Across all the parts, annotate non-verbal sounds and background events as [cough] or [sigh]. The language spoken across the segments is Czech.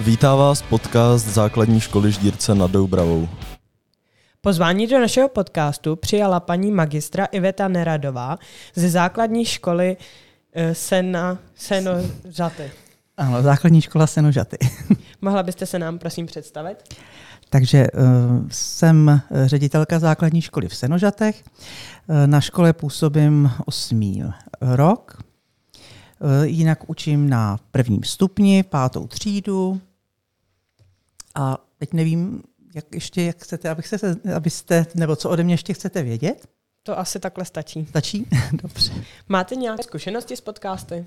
Vítá vás podcast základní školy Ždírce nad Doubravou. Pozvání do našeho podcastu přijala paní magistra Iveta Neradová ze základní školy eh, Sena, Senožaty. Ano, základní škola Senožaty. [laughs] Mohla byste se nám prosím představit? Takže uh, jsem ředitelka základní školy v Senožatech. Na škole působím osmý rok. Uh, jinak učím na prvním stupni, pátou třídu. A teď nevím, jak ještě, jak chcete, abych se, abyste, nebo co ode mě ještě chcete vědět? To asi takhle stačí. Stačí? [laughs] Dobře. Máte nějaké zkušenosti s podcasty?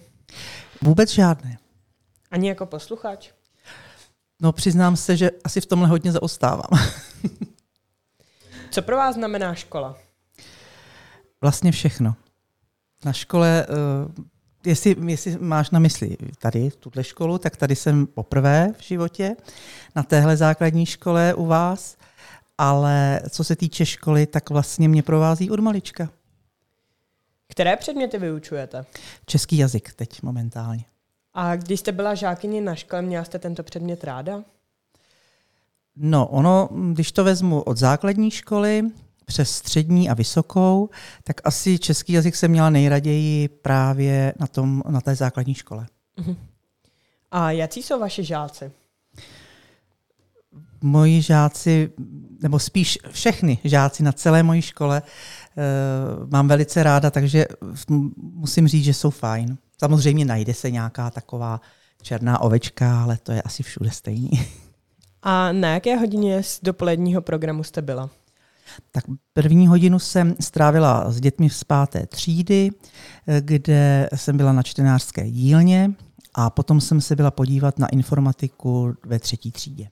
Vůbec žádné. Ani jako posluchač? No přiznám se, že asi v tomhle hodně zaostávám. [laughs] Co pro vás znamená škola? Vlastně všechno. Na škole, uh, jestli, jestli máš na mysli tady tuhle školu, tak tady jsem poprvé v životě na téhle základní škole u vás, ale co se týče školy, tak vlastně mě provází od malička. Které předměty vyučujete? Český jazyk teď momentálně. A když jste byla žákyně na škole, měla jste tento předmět ráda? No, ono, když to vezmu od základní školy přes střední a vysokou, tak asi český jazyk jsem měla nejraději právě na, tom, na té základní škole. Uh-huh. A jaký jsou vaši žáci? Moji žáci, nebo spíš všechny žáci na celé mojí škole uh, mám velice ráda, takže musím říct, že jsou fajn. Samozřejmě najde se nějaká taková černá ovečka, ale to je asi všude stejný. A na jaké hodině z dopoledního programu jste byla? Tak první hodinu jsem strávila s dětmi z páté třídy, kde jsem byla na čtenářské dílně a potom jsem se byla podívat na informatiku ve třetí třídě.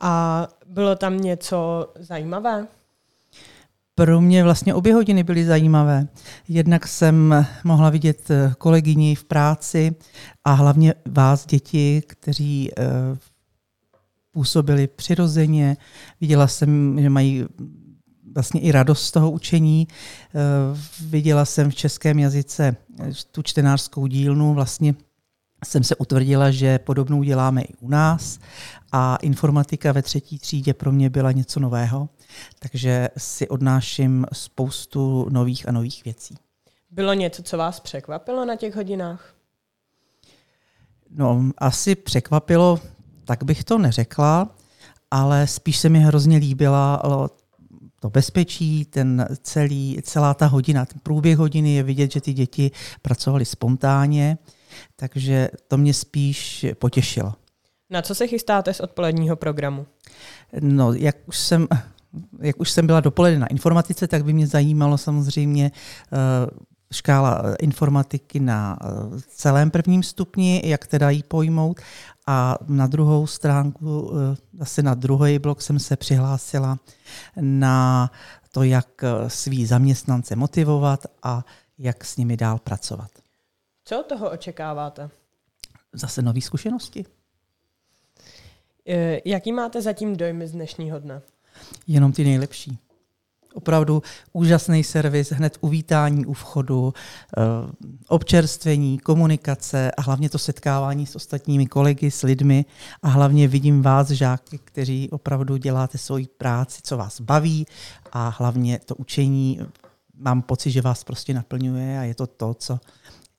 A bylo tam něco zajímavé? Pro mě vlastně obě hodiny byly zajímavé. Jednak jsem mohla vidět eh, kolegyni v práci a hlavně vás, děti, kteří eh, působili přirozeně. Viděla jsem, že mají vlastně i radost z toho učení. Eh, viděla jsem v českém jazyce tu čtenářskou dílnu, vlastně jsem se utvrdila, že podobnou děláme i u nás a informatika ve třetí třídě pro mě byla něco nového, takže si odnáším spoustu nových a nových věcí. Bylo něco, co vás překvapilo na těch hodinách? No, asi překvapilo, tak bych to neřekla, ale spíš se mi hrozně líbila to bezpečí, ten celý, celá ta hodina, ten průběh hodiny je vidět, že ty děti pracovaly spontánně, takže to mě spíš potěšilo. Na co se chystáte z odpoledního programu? No, jak už jsem, jak už jsem byla dopoledne na informatice, tak by mě zajímalo samozřejmě uh, škála informatiky na uh, celém prvním stupni, jak teda ji pojmout. A na druhou stránku, zase na druhý blok jsem se přihlásila na to, jak svý zaměstnance motivovat a jak s nimi dál pracovat. Co od toho očekáváte? Zase nové zkušenosti. E, jaký máte zatím dojmy z dnešního dne? Jenom ty nejlepší. Opravdu úžasný servis, hned uvítání u vchodu, e, občerstvení, komunikace a hlavně to setkávání s ostatními kolegy, s lidmi a hlavně vidím vás, žáky, kteří opravdu děláte svoji práci, co vás baví a hlavně to učení mám pocit, že vás prostě naplňuje a je to to, co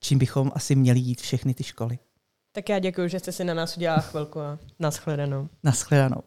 čím bychom asi měli jít všechny ty školy. Tak já děkuji, že jste si na nás udělala chvilku a naschledanou. Naschledanou.